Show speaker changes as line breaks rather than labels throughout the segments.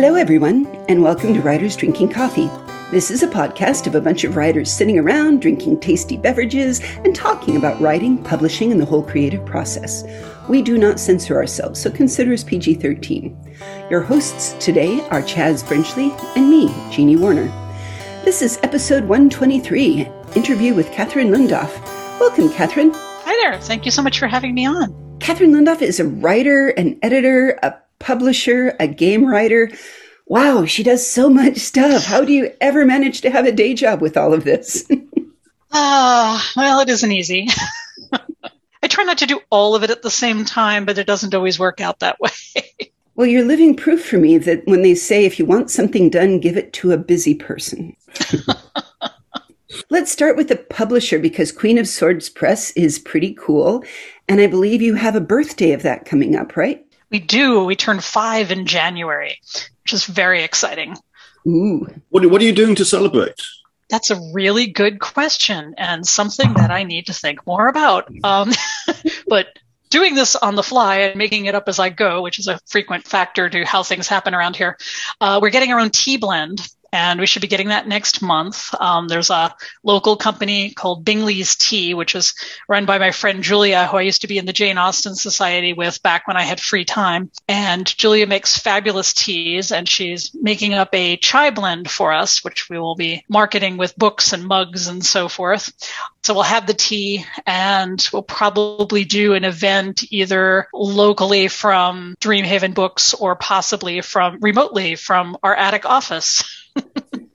Hello, everyone, and welcome to Writers Drinking Coffee. This is a podcast of a bunch of writers sitting around drinking tasty beverages and talking about writing, publishing, and the whole creative process. We do not censor ourselves, so consider us PG 13. Your hosts today are Chaz Frenchley and me, Jeannie Warner. This is episode 123 interview with Catherine Lundoff. Welcome, Catherine.
Hi there. Thank you so much for having me on.
Catherine Lundoff is a writer, an editor, a publisher, a game writer. Wow, she does so much stuff. How do you ever manage to have a day job with all of this?
Ah, uh, well, it isn't easy. I try not to do all of it at the same time, but it doesn't always work out that way.
well, you're living proof for me that when they say if you want something done, give it to a busy person. Let's start with the publisher because Queen of Swords Press is pretty cool. And I believe you have a birthday of that coming up, right?
We do. We turn five in January, which is very exciting.
Ooh.
What, what are you doing to celebrate?
That's a really good question and something that I need to think more about. Um, but doing this on the fly and making it up as I go, which is a frequent factor to how things happen around here, uh, we're getting our own tea blend and we should be getting that next month. Um, there's a local company called Bingley's Tea, which is run by my friend Julia, who I used to be in the Jane Austen Society with back when I had free time. And Julia makes fabulous teas, and she's making up a chai blend for us, which we will be marketing with books and mugs and so forth. So we'll have the tea, and we'll probably do an event either locally from Dreamhaven Books or possibly from remotely from our attic office.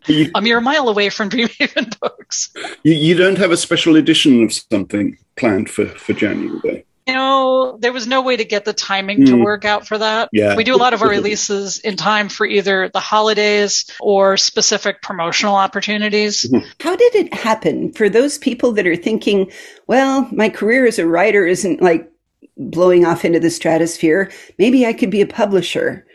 You, a mile away from Dreamhaven Books.
You, you, don't have a special edition of something planned for, for January?
You know, there was no way to get the timing mm. to hmm. work out for that.
Yeah.
We do a lot of our releases in time for either the holidays or specific promotional opportunities.
Mm-hmm. How did it happen for those people that are thinking, well, my career as a writer isn't like blowing off into the stratosphere. Maybe I could be a publisher.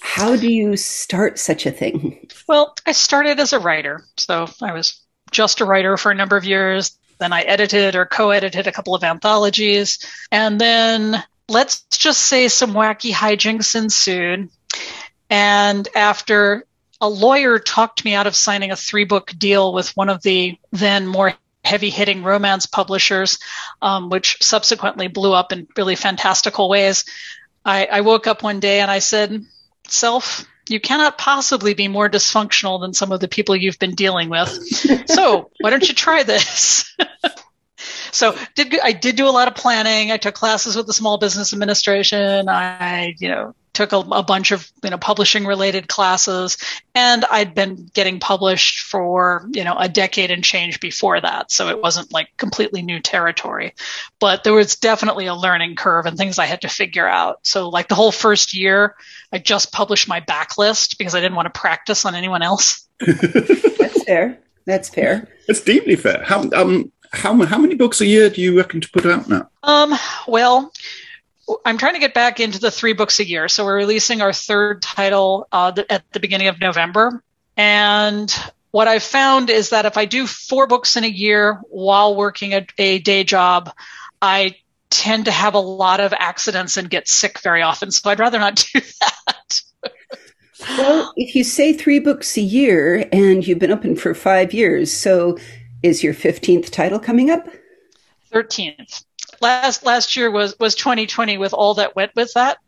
How do you start such a thing?
Well, I started as a writer. So I was just a writer for a number of years. Then I edited or co edited a couple of anthologies. And then let's just say some wacky hijinks ensued. And after a lawyer talked me out of signing a three book deal with one of the then more heavy hitting romance publishers, um, which subsequently blew up in really fantastical ways. I, I woke up one day and I said, self, you cannot possibly be more dysfunctional than some of the people you've been dealing with. so why don't you try this? so did I did do a lot of planning. I took classes with the Small Business Administration. I, you know, took a, a, bunch of you know publishing related classes and i'd been getting published for you know a decade and change before that so it wasn't like completely new territory. But there was definitely a learning curve and things i had to figure out. So like the whole first year i just published my backlist because i didn't want to practice on anyone else.
That's fair. That's fair.
It's deeply fair. How um how, how many books a year do you reckon to put out now?
Um well I'm trying to get back into the three books a year. So we're releasing our third title uh, at the beginning of November. And what I've found is that if I do four books in a year while working a, a day job, I tend to have a lot of accidents and get sick very often. So I'd rather not do that.
well, if you say three books a year and you've been open for five years, so is your 15th title coming up?
13th last last year was was 2020 with all that went with that,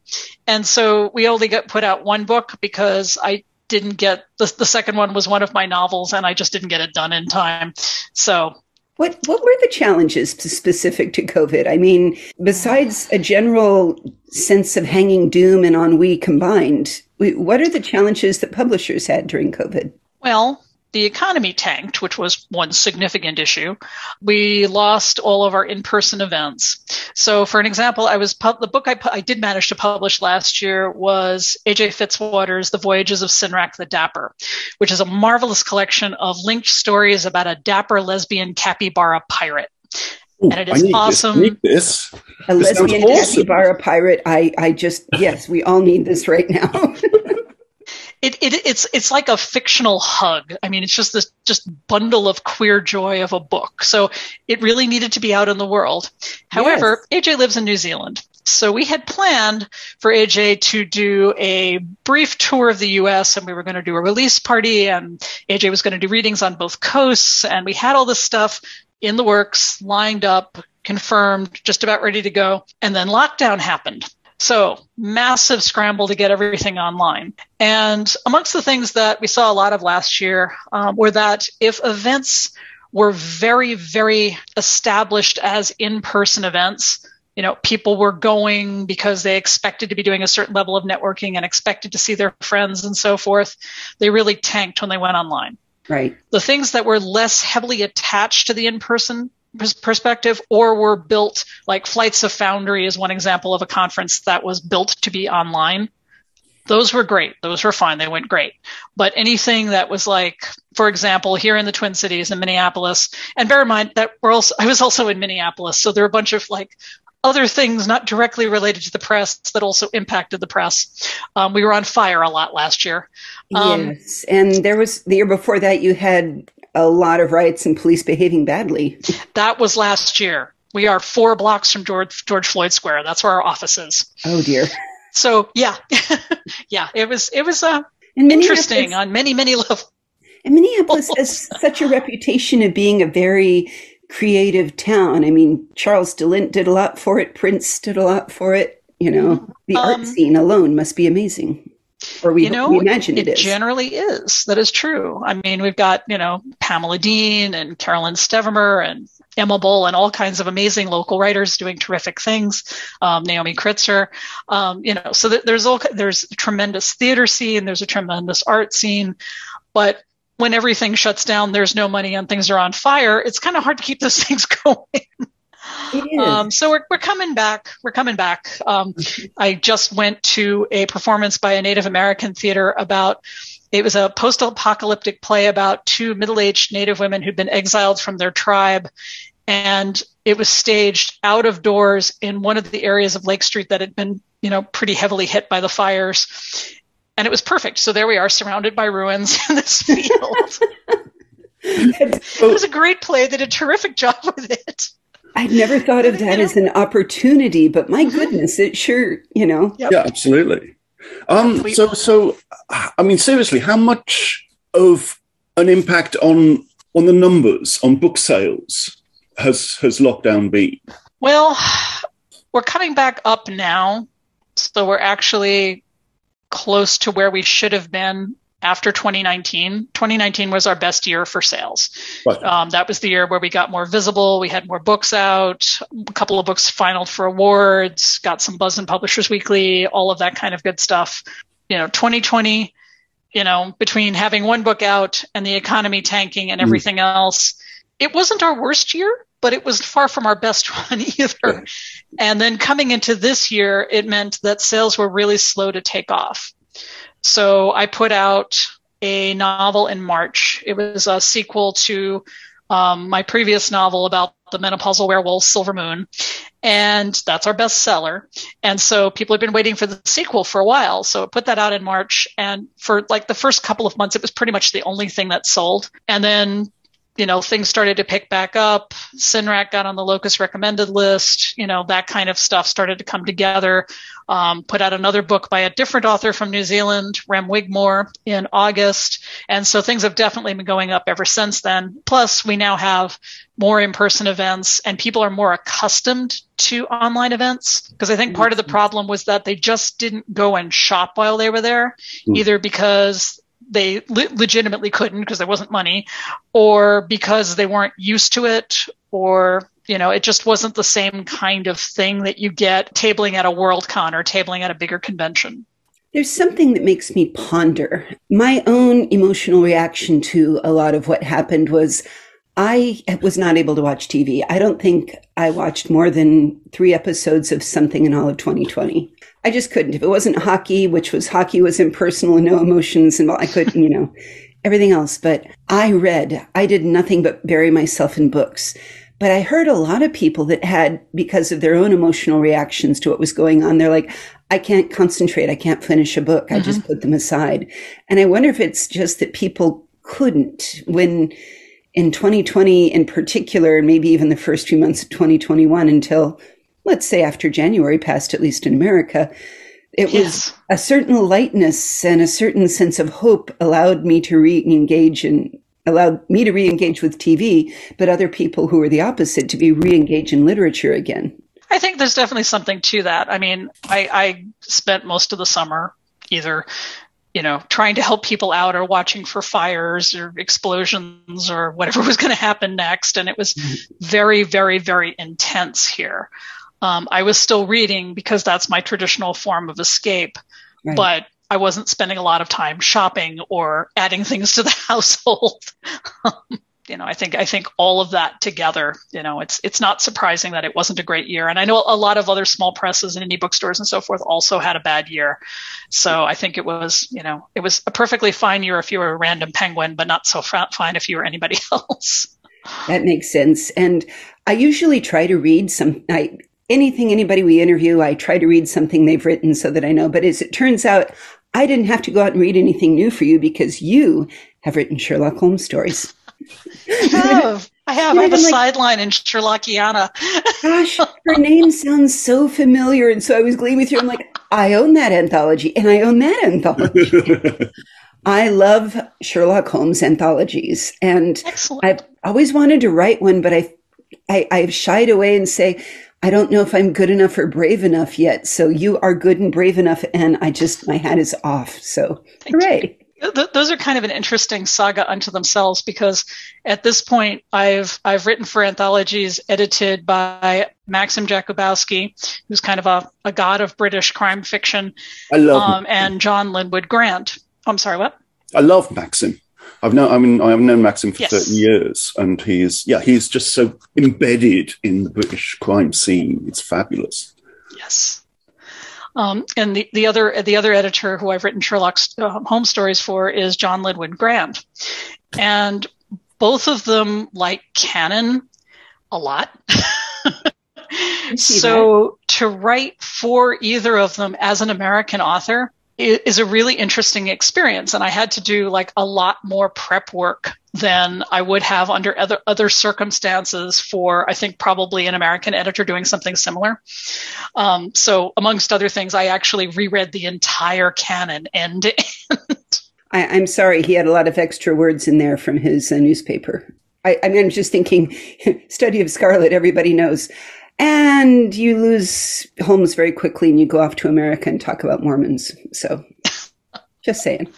and so we only got put out one book because I didn't get the the second one was one of my novels and I just didn't get it done in time. So
what what were the challenges specific to COVID? I mean, besides a general sense of hanging doom and ennui combined, what are the challenges that publishers had during COVID?
Well, the economy tanked, which was one significant issue. We lost all of our in-person events. So, for an example, I was the book I, I did manage to publish last year was A.J. Fitzwater's *The Voyages of Cinrak the Dapper*, which is a marvelous collection of linked stories about a dapper lesbian capybara pirate.
Ooh, and it is awesome. This, this.
A this lesbian awesome. capybara pirate. I, I just yes, we all need this right now.
it, it it's it's like a fictional hug. I mean, it's just this just bundle of queer joy of a book. So it really needed to be out in the world. However, yes. AJ lives in New Zealand. So we had planned for AJ to do a brief tour of the US and we were going to do a release party and AJ was going to do readings on both coasts and we had all this stuff in the works, lined up, confirmed, just about ready to go. And then lockdown happened. So, massive scramble to get everything online. And amongst the things that we saw a lot of last year um, were that if events were very, very established as in person events, you know, people were going because they expected to be doing a certain level of networking and expected to see their friends and so forth. They really tanked when they went online.
Right.
The things that were less heavily attached to the in person perspective or were built like flights of foundry is one example of a conference that was built to be online. Those were great. Those were fine. They went great. But anything that was like for example here in the twin cities in minneapolis and bear in mind that we're also i was also in minneapolis so there are a bunch of like other things not directly related to the press that also impacted the press. Um, we were on fire a lot last year.
Um, yes. And there was the year before that you had a lot of riots and police behaving badly.
That was last year. We are four blocks from George, George Floyd Square. That's where our office is.
Oh dear.
So yeah, yeah, it was it was uh, interesting on many many levels.
And Minneapolis has such a reputation of being a very creative town. I mean, Charles de Lint did a lot for it. Prince did a lot for it. You know, the um, art scene alone must be amazing or we,
you know,
we imagine
it,
it is.
generally is. That is true. I mean, we've got, you know, Pamela Dean and Caroline Stevermer and Emma Bull and all kinds of amazing local writers doing terrific things. Um, Naomi Kritzer, um, you know, so there's all, there's a tremendous theater scene, there's a tremendous art scene, but when everything shuts down, there's no money and things are on fire. It's kind of hard to keep those things going. Um, so we're, we're coming back. We're coming back. Um, I just went to a performance by a Native American theater about it was a post-apocalyptic play about two middle-aged Native women who'd been exiled from their tribe, and it was staged out of doors in one of the areas of Lake Street that had been, you know, pretty heavily hit by the fires, and it was perfect. So there we are, surrounded by ruins in this field. it was a great play. They did a terrific job with it.
I'd never thought of that as an opportunity, but my goodness, it sure, you know.
Yep. Yeah, absolutely. Um, so, so, I mean, seriously, how much of an impact on on the numbers on book sales has has lockdown been?
Well, we're coming back up now, so we're actually close to where we should have been after 2019. 2019 was our best year for sales. Right. Um, that was the year where we got more visible. We had more books out, a couple of books finaled for awards, got some buzz in Publishers Weekly, all of that kind of good stuff. You know, 2020, you know, between having one book out and the economy tanking and mm. everything mm. else, it wasn't our worst year, but it was far from our best one either. And then coming into this year, it meant that sales were really slow to take off. So I put out a novel in March. It was a sequel to um, my previous novel about the menopausal werewolf, Silver Moon, and that's our bestseller. And so people have been waiting for the sequel for a while. So I put that out in March, and for like the first couple of months, it was pretty much the only thing that sold. And then you know, things started to pick back up. Cinrak got on the locus recommended list. You know, that kind of stuff started to come together. Um, put out another book by a different author from New Zealand, Rem Wigmore, in August. And so things have definitely been going up ever since then. Plus, we now have more in person events and people are more accustomed to online events. Because I think part of the problem was that they just didn't go and shop while they were there, mm. either because they le- legitimately couldn't because there wasn't money, or because they weren't used to it, or you know, it just wasn't the same kind of thing that you get tabling at a Worldcon or tabling at a bigger convention.
There's something that makes me ponder. My own emotional reaction to a lot of what happened was I was not able to watch TV. I don't think I watched more than three episodes of something in all of 2020. I just couldn't. If it wasn't hockey, which was hockey was impersonal and no emotions and I couldn't, you know, everything else. But I read, I did nothing but bury myself in books. But I heard a lot of people that had, because of their own emotional reactions to what was going on, they're like, I can't concentrate. I can't finish a book. Mm-hmm. I just mm-hmm. put them aside. And I wonder if it's just that people couldn't when in 2020 in particular, and maybe even the first few months of 2021 until let's say after January passed, at least in America, it was a certain lightness and a certain sense of hope allowed me to re-engage and allowed me to re-engage with TV, but other people who were the opposite to be re-engaged in literature again.
I think there's definitely something to that. I mean, I, I spent most of the summer either you know, trying to help people out or watching for fires or explosions or whatever was going to happen next. And it was very, very, very intense here. Um, I was still reading because that's my traditional form of escape, right. but I wasn't spending a lot of time shopping or adding things to the household. Um, you know, I think I think all of that together, you know, it's it's not surprising that it wasn't a great year. And I know a lot of other small presses and indie bookstores and so forth also had a bad year. So I think it was, you know, it was a perfectly fine year if you were a random penguin, but not so fine if you were anybody else.
That makes sense. And I usually try to read some I, anything anybody we interview, I try to read something they've written so that I know. But as it turns out, I didn't have to go out and read anything new for you because you have written Sherlock Holmes stories.
Oh, I have. I have. I have a like, sideline in Sherlockiana.
gosh, her name sounds so familiar. And so I was gleaming through. I'm like, I own that anthology and I own that anthology. I love Sherlock Holmes anthologies. And Excellent. I've always wanted to write one, but I, I, I've shied away and say, I don't know if I'm good enough or brave enough yet. So you are good and brave enough. And I just, my hat is off. So Thank hooray. You
those are kind of an interesting saga unto themselves because at this point I've I've written for anthologies edited by Maxim Jakubowski, who's kind of a, a god of British crime fiction.
I love um,
and John Linwood Grant. I'm sorry, what?
I love Maxim. I've known I mean I've known Maxim for yes. 30 years and he's yeah, he's just so embedded in the British crime scene. It's fabulous.
Yes. Um, and the, the other the other editor who I've written Sherlock's uh, Holmes stories for is John Linwood Grant, and both of them like canon a lot. so that. to write for either of them as an American author is a really interesting experience. And I had to do like a lot more prep work than I would have under other, other circumstances for, I think, probably an American editor doing something similar. Um, so, amongst other things, I actually reread the entire canon end to end.
I, am sorry, he had a lot of extra words in there from his uh, newspaper. I, I mean, I'm just thinking, study of Scarlet, everybody knows. And you lose Holmes very quickly and you go off to America and talk about Mormons. So just saying.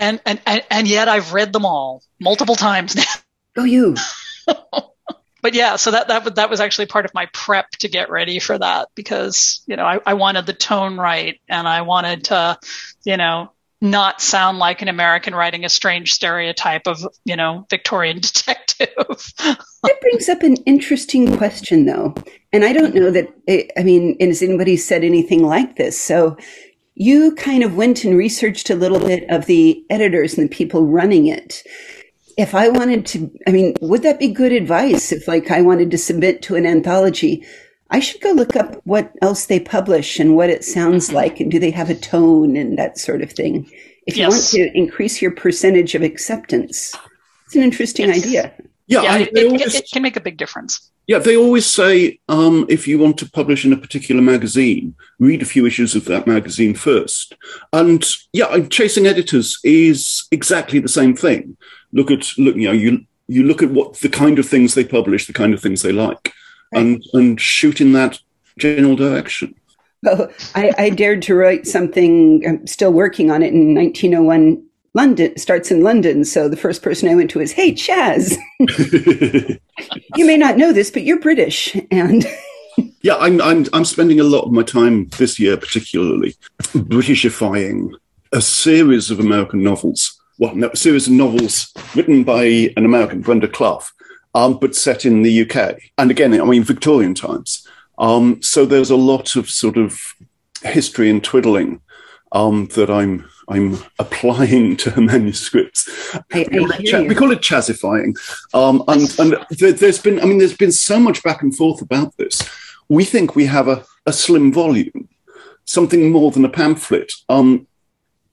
And, and, and, and yet I've read them all multiple times now.
Oh, you.
but yeah, so that, that, that was actually part of my prep to get ready for that because, you know, I, I wanted the tone right and I wanted to, you know, not sound like an American writing a strange stereotype of, you know, Victorian detective.
that brings up an interesting question, though. And I don't know that, eh, I mean, has anybody said anything like this? So you kind of went and researched a little bit of the editors and the people running it. If I wanted to, I mean, would that be good advice if, like, I wanted to submit to an anthology? I should go look up what else they publish and what it sounds like, and do they have a tone and that sort of thing. If you yes. want to increase your percentage of acceptance, it's an interesting yes. idea.
Yeah, yeah I, it, always, it, can make a big difference.
Yeah, they always say um, if you want to publish in a particular magazine, read a few issues of that magazine first. And yeah, chasing editors is exactly the same thing. Look at look, you know, you you look at what the kind of things they publish, the kind of things they like and and shoot in that general direction.
Well, I, I dared to write something. I'm still working on it in 1901. London starts in London, so the first person I went to is, "Hey, Chaz, you may not know this, but you're British." And
yeah, I'm, I'm I'm spending a lot of my time this year, particularly Britishifying a series of American novels. Well, no, a series of novels written by an American, Brenda Clough, um, but set in the UK. And again, I mean, Victorian times. Um, so there's a lot of sort of history and twiddling um, that I'm I'm applying to manuscripts. I, I we call it chazifying, um, and and there's been I mean there's been so much back and forth about this. We think we have a, a slim volume, something more than a pamphlet. Um,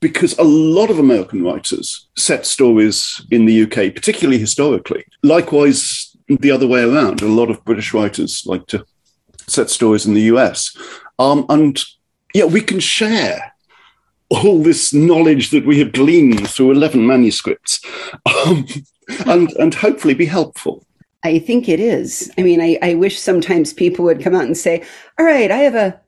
because a lot of American writers set stories in the UK, particularly historically. Likewise, the other way around, a lot of British writers like to set stories in the US. Um, and yeah, we can share all this knowledge that we have gleaned through 11 manuscripts um, and, and hopefully be helpful.
I think it is. I mean, I, I wish sometimes people would come out and say, all right, I have a,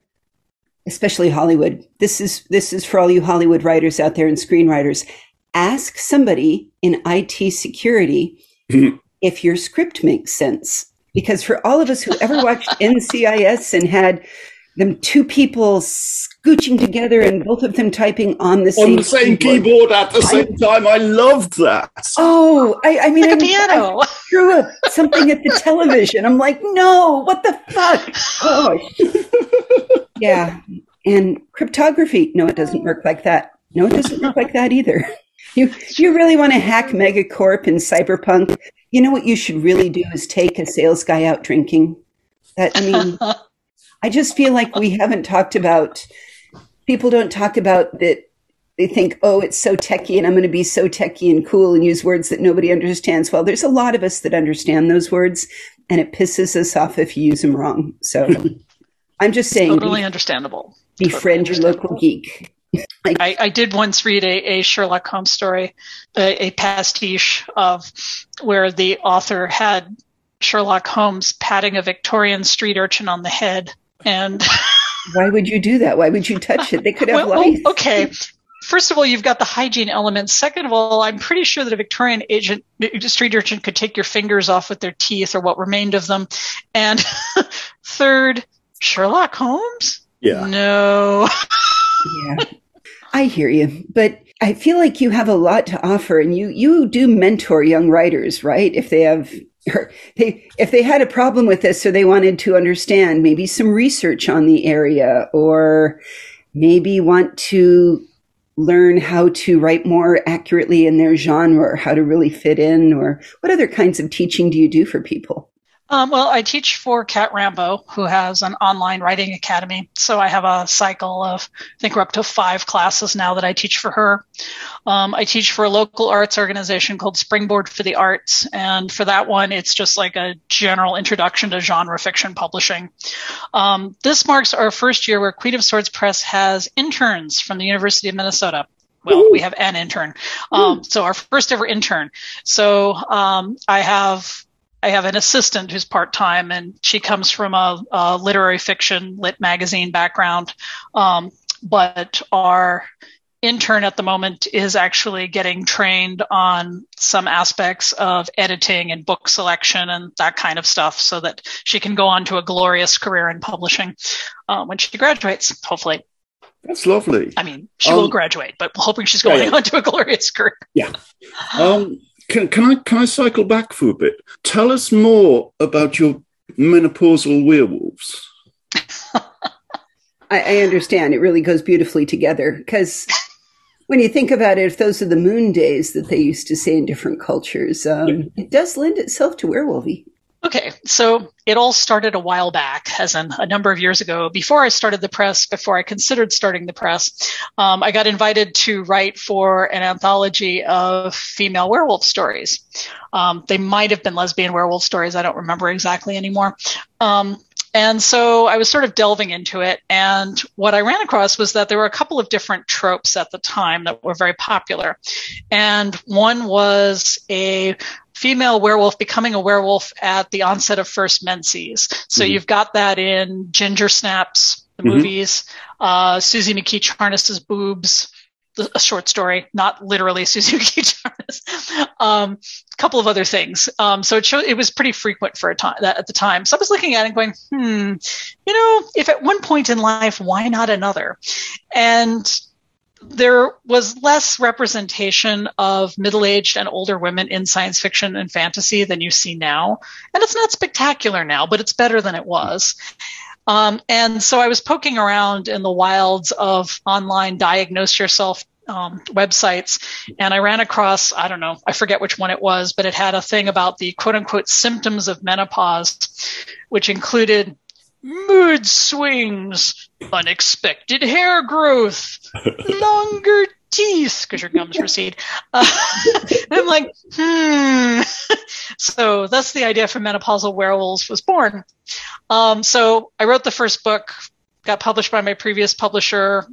especially Hollywood. This is, this is for all you Hollywood writers out there and screenwriters. Ask somebody in IT security if your script makes sense. Because for all of us who ever watched NCIS and had them two people scooching together and both of them typing on the same
on the same keyboard, keyboard at the same time. I loved that.
Oh, I, I mean,
like I, a piano.
I threw up something at the television. I'm like, no, what the fuck? Oh, yeah. And cryptography. No, it doesn't work like that. No, it doesn't work like that either. You you really want to hack Megacorp and Cyberpunk? You know what you should really do is take a sales guy out drinking. That I mean, I just feel like we haven't talked about. People don't talk about that. They think, oh, it's so techy, and I'm going to be so techy and cool and use words that nobody understands. Well, there's a lot of us that understand those words, and it pisses us off if you use them wrong. So, I'm just saying,
totally be, understandable.
Befriend totally your local geek.
I, I, did once read a, a Sherlock Holmes story, a, a, pastiche of where the author had Sherlock Holmes patting a Victorian street urchin on the head. And
why would you do that? Why would you touch it? They could have
well,
life.
Well, okay. First of all, you've got the hygiene element. Second of all, I'm pretty sure that a Victorian agent, street urchin could take your fingers off with their teeth or what remained of them. And third, Sherlock Holmes?
Yeah.
No.
yeah. I hear you, but I feel like you have a lot to offer and you, you do mentor young writers, right? If they have, they, if they had a problem with this or they wanted to understand maybe some research on the area or maybe want to learn how to write more accurately in their genre or how to really fit in or what other kinds of teaching do you do for people?
Um, well, I teach for Cat Rambo, who has an online writing academy. So I have a cycle of, I think we're up to five classes now that I teach for her. Um, I teach for a local arts organization called Springboard for the Arts. And for that one, it's just like a general introduction to genre fiction publishing. Um, this marks our first year where Queen of Swords Press has interns from the University of Minnesota well, we have an intern. Um, so our first ever intern. So um, I have I have an assistant who's part time, and she comes from a, a, literary fiction lit magazine background. Um, but our intern at the moment is actually getting trained on some aspects of editing and book selection and that kind of stuff so that she can go on to a glorious career in publishing uh, when she graduates, hopefully.
That's lovely.
I mean, she um, will graduate, but hoping she's going yeah, yeah. on to a glorious career.
Yeah. Um, can, can I can I cycle back for a bit? Tell us more about your menopausal werewolves.
I, I understand. It really goes beautifully together because when you think about it, if those are the moon days that they used to say in different cultures, um, yeah. it does lend itself to werewolfy.
Okay, so it all started a while back, as in a number of years ago. Before I started the press, before I considered starting the press, um, I got invited to write for an anthology of female werewolf stories. Um, they might have been lesbian werewolf stories. I don't remember exactly anymore. Um, and so I was sort of delving into it. And what I ran across was that there were a couple of different tropes at the time that were very popular. And one was a female werewolf becoming a werewolf at the onset of first menses. So mm-hmm. you've got that in Ginger Snaps, the mm-hmm. movies, uh, Susie McKee Charnas's boobs, a short story, not literally Suzuki McKee Charnas. Um, a couple of other things. Um, so it showed it was pretty frequent for a time at the time. So I was looking at it and going, hmm, you know, if at one point in life, why not another? And there was less representation of middle-aged and older women in science fiction and fantasy than you see now and it's not spectacular now but it's better than it was um, and so i was poking around in the wilds of online diagnose yourself um, websites and i ran across i don't know i forget which one it was but it had a thing about the quote unquote symptoms of menopause which included mood swings, unexpected hair growth, longer teeth because your gums recede. Uh, I'm like, hmm. So that's the idea for Menopausal Werewolves was born. Um, so I wrote the first book, got published by my previous publisher.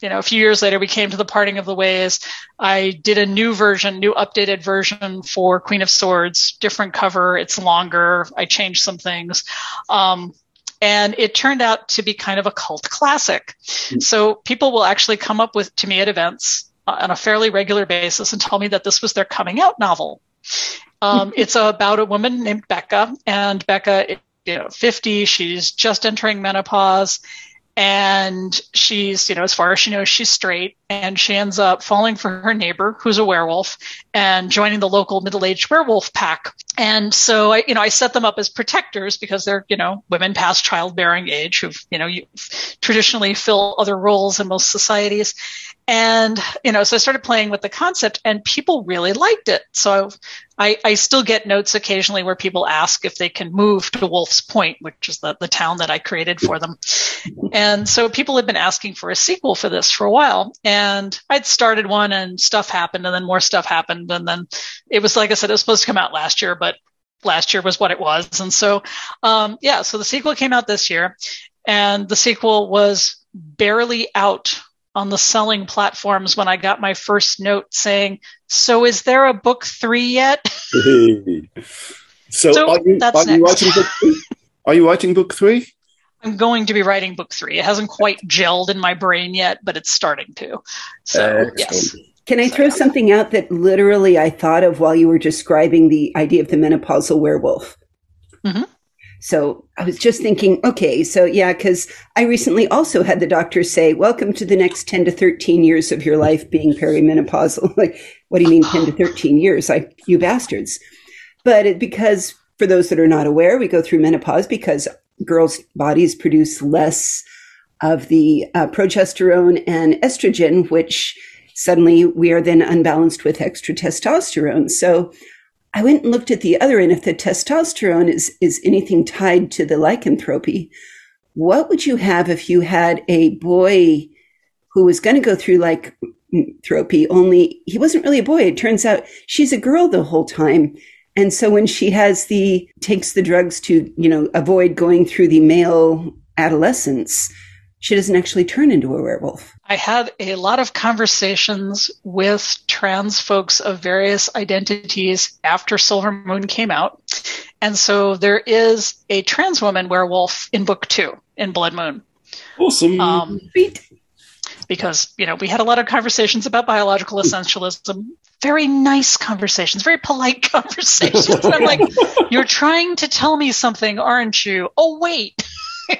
You know, a few years later, we came to the parting of the ways. I did a new version, new updated version for Queen of Swords, different cover. It's longer. I changed some things. Um, and it turned out to be kind of a cult classic. Mm-hmm. So people will actually come up with to me at events on a fairly regular basis and tell me that this was their coming out novel. Um, it's about a woman named Becca, and Becca, you know, 50, she's just entering menopause, and she's, you know, as far as she knows, she's straight, and she ends up falling for her neighbor, who's a werewolf, and joining the local middle-aged werewolf pack. And so, I, you know, I set them up as protectors because they're, you know, women past childbearing age who, you know, you traditionally fill other roles in most societies. And, you know, so I started playing with the concept and people really liked it. So I, I still get notes occasionally where people ask if they can move to Wolf's Point, which is the, the town that I created for them. And so people had been asking for a sequel for this for a while. And I'd started one and stuff happened and then more stuff happened. And then it was, like I said, it was supposed to come out last year, but last year was what it was. And so, um, yeah, so the sequel came out this year and the sequel was barely out on the selling platforms when I got my first note saying, "So is there a book three yet?"
so, so, are you, are you writing book three? Are you writing book three?
I'm going to be writing book three. It hasn't quite gelled in my brain yet, but it's starting to. So yes.
Can I throw something out that literally I thought of while you were describing the idea of the menopausal werewolf? Mm-hmm. So I was just thinking, okay, so yeah, because I recently also had the doctor say, welcome to the next 10 to 13 years of your life being perimenopausal. like, what do you mean 10 to 13 years? You bastards. But it, because for those that are not aware, we go through menopause because girls' bodies produce less of the uh, progesterone and estrogen, which suddenly we are then unbalanced with extra testosterone. So I went and looked at the other end. If the testosterone is, is anything tied to the lycanthropy, what would you have if you had a boy who was going to go through lycanthropy, only he wasn't really a boy. It turns out she's a girl the whole time. And so when she has the, takes the drugs to, you know, avoid going through the male adolescence, she doesn't actually turn into a werewolf.
I had a lot of conversations with trans folks of various identities after Silver Moon came out. And so there is a trans woman werewolf in book two in Blood Moon.
Awesome. Um,
because, you know, we had a lot of conversations about biological essentialism. Very nice conversations, very polite conversations. and I'm like, you're trying to tell me something, aren't you? Oh, wait.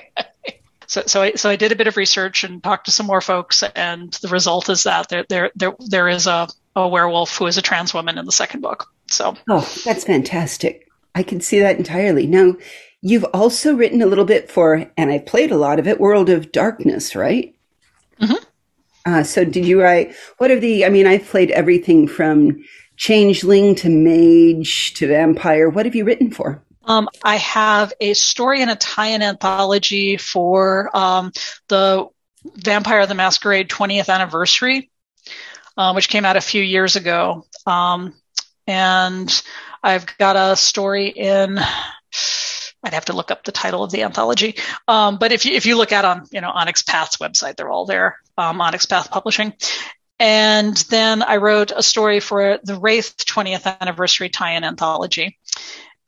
so so I, so I did a bit of research and talked to some more folks, and the result is that there there there, there is a, a werewolf who is a trans woman in the second book. So
oh, that's fantastic! I can see that entirely. Now, you've also written a little bit for, and I played a lot of it, World of Darkness, right? Mm-hmm. Uh, so did you write? What are the? I mean, I've played everything from changeling to mage to vampire. What have you written for?
Um, I have a story and a tie-in anthology for um, the Vampire the Masquerade 20th anniversary, uh, which came out a few years ago. Um, and I've got a story in. I'd have to look up the title of the anthology, um, but if you if you look at on you know Onyx Path's website, they're all there. Um, Onyx Path Publishing, and then I wrote a story for the Wraith 20th anniversary tie-in anthology.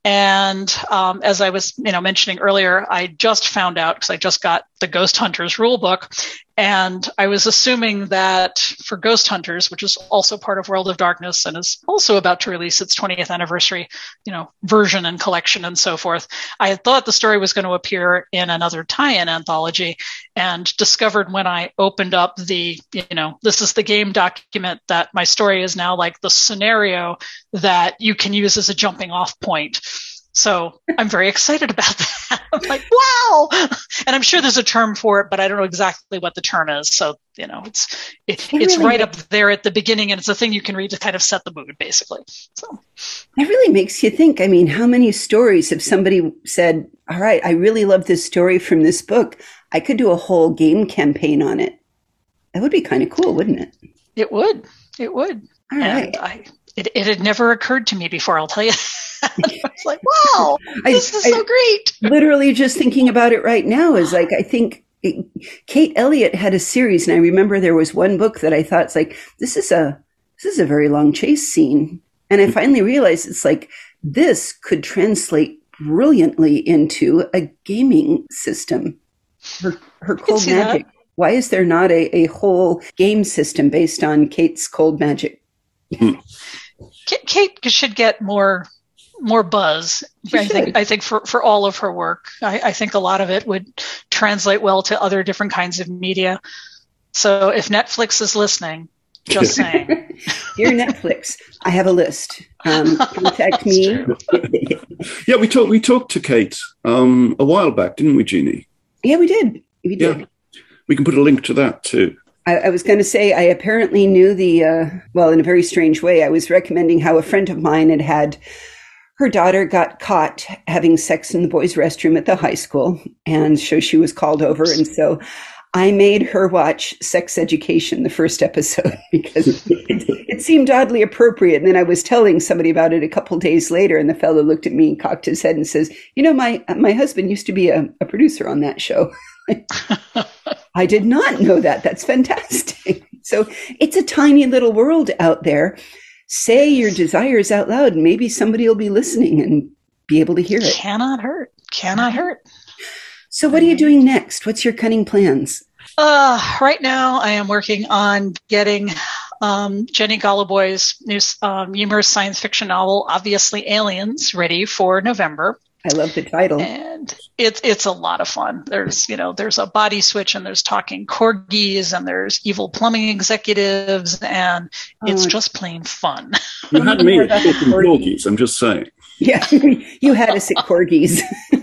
And um, as I was, you know, mentioning earlier, I just found out because I just got the Ghost Hunters rulebook, and I was assuming that for Ghost Hunters, which is also part of World of Darkness and is also about to release its 20th anniversary, you know, version and collection and so forth, I thought the story was going to appear in another tie-in anthology and discovered when I opened up the, you know, this is the game document that my story is now like the scenario that you can use as a jumping off point so I'm very excited about that. I'm like, wow. And I'm sure there's a term for it, but I don't know exactly what the term is. So, you know, it's it, it it's really right makes, up there at the beginning and it's a thing you can read to kind of set the mood basically. So
it really makes you think. I mean, how many stories have somebody said, All right, I really love this story from this book. I could do a whole game campaign on it. That would be kind of cool, wouldn't it?
It would. It would. All right. And I it, it had never occurred to me before. I'll tell you. I was like, wow, this I, is I, so great.
Literally, just thinking about it right now is like I think it, Kate Elliott had a series, and I remember there was one book that I thought it's like this is a this is a very long chase scene, and I finally realized it's like this could translate brilliantly into a gaming system. Her, her cold magic. That. Why is there not a, a whole game system based on Kate's cold magic? Hmm.
Kate should get more more buzz. She I should. think I think for, for all of her work. I, I think a lot of it would translate well to other different kinds of media. So if Netflix is listening, just saying.
Dear Netflix, I have a list. Um, contact me.
yeah, we talked. We talked to Kate um, a while back, didn't we, Jeannie?
Yeah, we did. We did. Yeah.
We can put a link to that too.
I, I was going to say I apparently knew the. Uh, well, in a very strange way, I was recommending how a friend of mine had had her daughter got caught having sex in the boys' restroom at the high school, and so she was called over, and so I made her watch Sex Education, the first episode, because it, it, seemed oddly appropriate. And then I was telling somebody about it a couple days later, and the fellow looked at me and cocked his head and says, "You know, my my husband used to be a, a producer on that show." I did not know that. That's fantastic. So it's a tiny little world out there. Say your desires out loud, and maybe somebody will be listening and be able to hear it.
Cannot hurt. Cannot hurt.
So, what are you doing next? What's your cunning plans?
Uh, right now, I am working on getting um, Jenny Goloboy's new um, humorous science fiction novel, obviously Aliens, ready for November.
I love the title.
And it's it's a lot of fun. There's you know there's a body switch and there's talking corgis and there's evil plumbing executives and it's oh. just plain fun.
You had me at corgis. I'm just saying.
Yeah, you had us at corgis.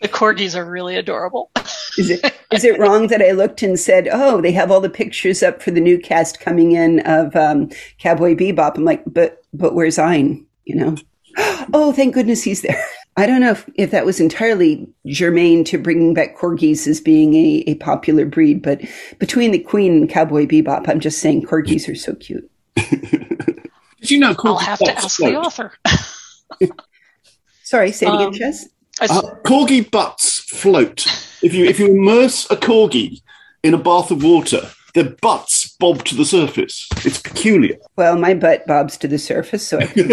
The corgis are really adorable.
is it is it wrong that I looked and said, "Oh, they have all the pictures up for the new cast coming in of um, Cowboy Bebop"? I'm like, "But but where's Ein?" You know? oh, thank goodness he's there. I don't know if, if that was entirely germane to bringing back corgis as being a, a popular breed, but between the Queen and Cowboy Bebop, I'm just saying corgis are so cute.
Did you know?
I'll have to ask the author.
Sorry, say it again, um, Chaz.
Uh, corgi butts float. If you if you immerse a corgi in a bath of water, their butts bob to the surface. It's peculiar.
Well, my butt bobs to the surface, so I can,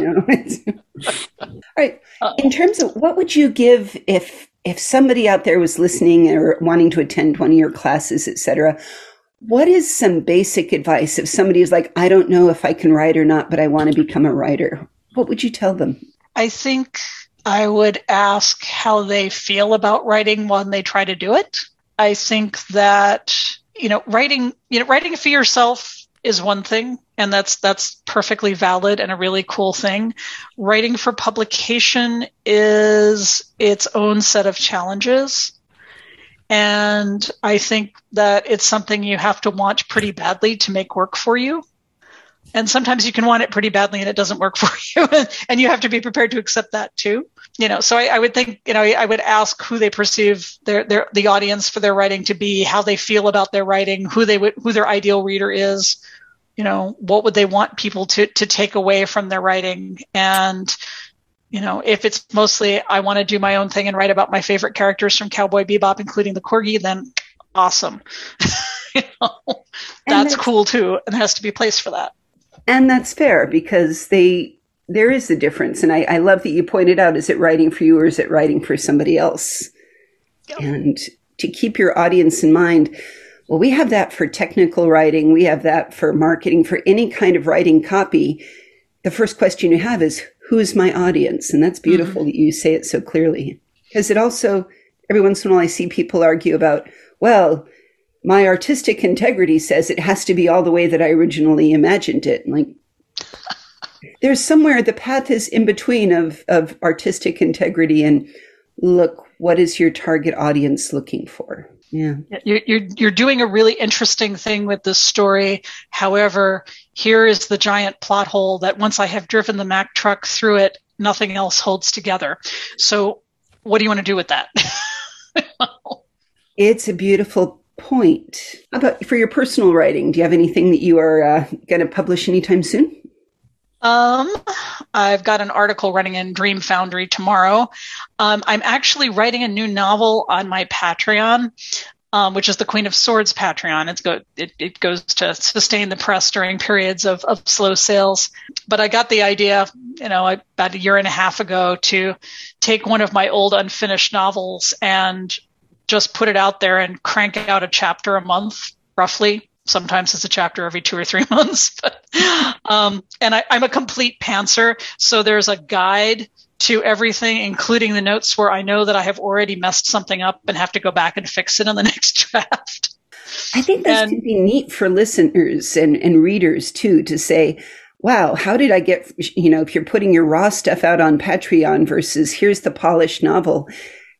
you know. All right. Uh, In terms of what would you give if if somebody out there was listening or wanting to attend one of your classes, etc. What is some basic advice if somebody is like, I don't know if I can write or not, but I want to become a writer? What would you tell them?
I think I would ask how they feel about writing when they try to do it. I think that you know writing you know writing for yourself is one thing and that's that's perfectly valid and a really cool thing. Writing for publication is its own set of challenges. And I think that it's something you have to want pretty badly to make work for you and sometimes you can want it pretty badly and it doesn't work for you and you have to be prepared to accept that too you know. So I, I, would think you know i would ask who they perceive their, their the audience for their writing to be how they feel about their writing who they would who their ideal reader is you know what would they want people to to take away from their writing. And you know if it's mostly i want to do my own thing and write about my favorite characters from cowboy bebop including the corgi then awesome. You know that's cool too and has to be a place for that
and that's fair because they there is a difference. And I, I love that you pointed out is it writing for you or is it writing for somebody else? Yep. And to keep your audience in mind, well, we have that for technical writing, we have that for marketing, for any kind of writing copy. The first question you have is, who's my audience? And that's beautiful mm-hmm. that you say it so clearly. Because it also, every once in a while, I see people argue about, well, my artistic integrity says it has to be all the way that I originally imagined it. Like, there's somewhere the path is in between of, of artistic integrity and look, what is your target audience looking for? Yeah.
You're, you're, you're doing a really interesting thing with this story. However, here is the giant plot hole that once I have driven the Mack truck through it, nothing else holds together. So, what do you want to do with that?
it's a beautiful point. About for your personal writing? Do you have anything that you are uh, going to publish anytime soon?
Um, I've got an article running in Dream Foundry tomorrow. Um, I'm actually writing a new novel on my Patreon um, which is the Queen of Swords Patreon. It's go, it, it goes to sustain the press during periods of, of slow sales. But I got the idea, you know, about a year and a half ago to take one of my old unfinished novels and just put it out there and crank out a chapter a month, roughly. Sometimes it's a chapter every two or three months. But, um, and I, I'm a complete pantser. So there's a guide to everything, including the notes where I know that I have already messed something up and have to go back and fix it in the next draft.
I think this could be neat for listeners and, and readers too to say, wow, how did I get, you know, if you're putting your raw stuff out on Patreon versus here's the polished novel,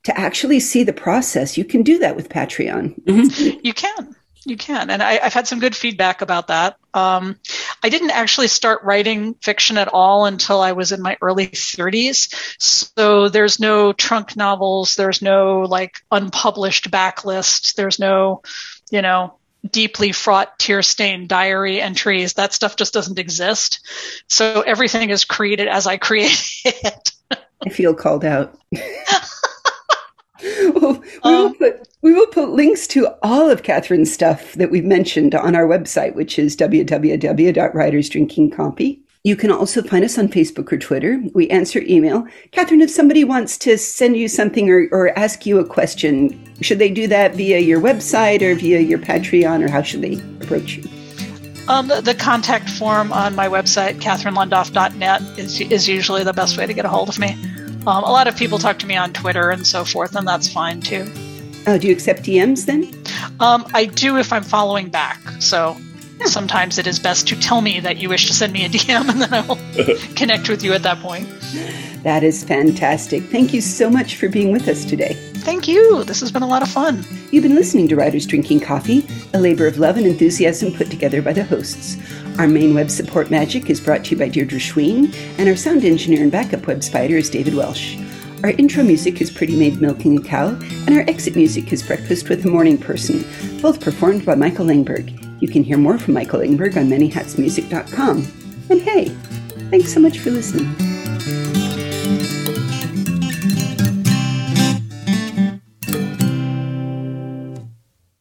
to actually see the process. You can do that with Patreon.
Mm-hmm. You can you can. And I, have had some good feedback about that. Um, I didn't actually start writing fiction at all until I was in my early 30s. So there's no trunk novels, there's no like unpublished backlist, there's no, you know, deeply fraught tear stained diary entries. That stuff just doesn't exist. So everything is created as I create it.
I feel called out. well, we will um, put we will put links to all of Catherine's stuff that we've mentioned on our website, which is www.writersdrinkingcoffee. You can also find us on Facebook or Twitter. We answer email. Catherine, if somebody wants to send you something or, or ask you a question, should they do that via your website or via your Patreon, or how should they approach you?
Um, the, the, contact form on my website, catherinelundoff.net, is, is usually the best way to get a hold of me. Um, a lot of people talk to me on Twitter and so forth, and that's fine too.
Oh, do you accept DMs then?
Um, I do if I'm following back. So sometimes it is best to tell me that you wish to send me a DM, and then I will connect with you at that point.
That is fantastic. Thank you so much for being with us today.
Thank you. This has been a lot of fun.
You've been listening to Writers Drinking Coffee, a labor of love and enthusiasm put together by the hosts. Our main web support magic is brought to you by Deirdre Schween, and our sound engineer and backup web spider is David Welsh. Our intro music is Pretty Maid Milking a Cow, and our exit music is Breakfast with a Morning Person, both performed by Michael Engberg. You can hear more from Michael Engberg on manyhatsmusic.com. And hey, thanks so much for listening.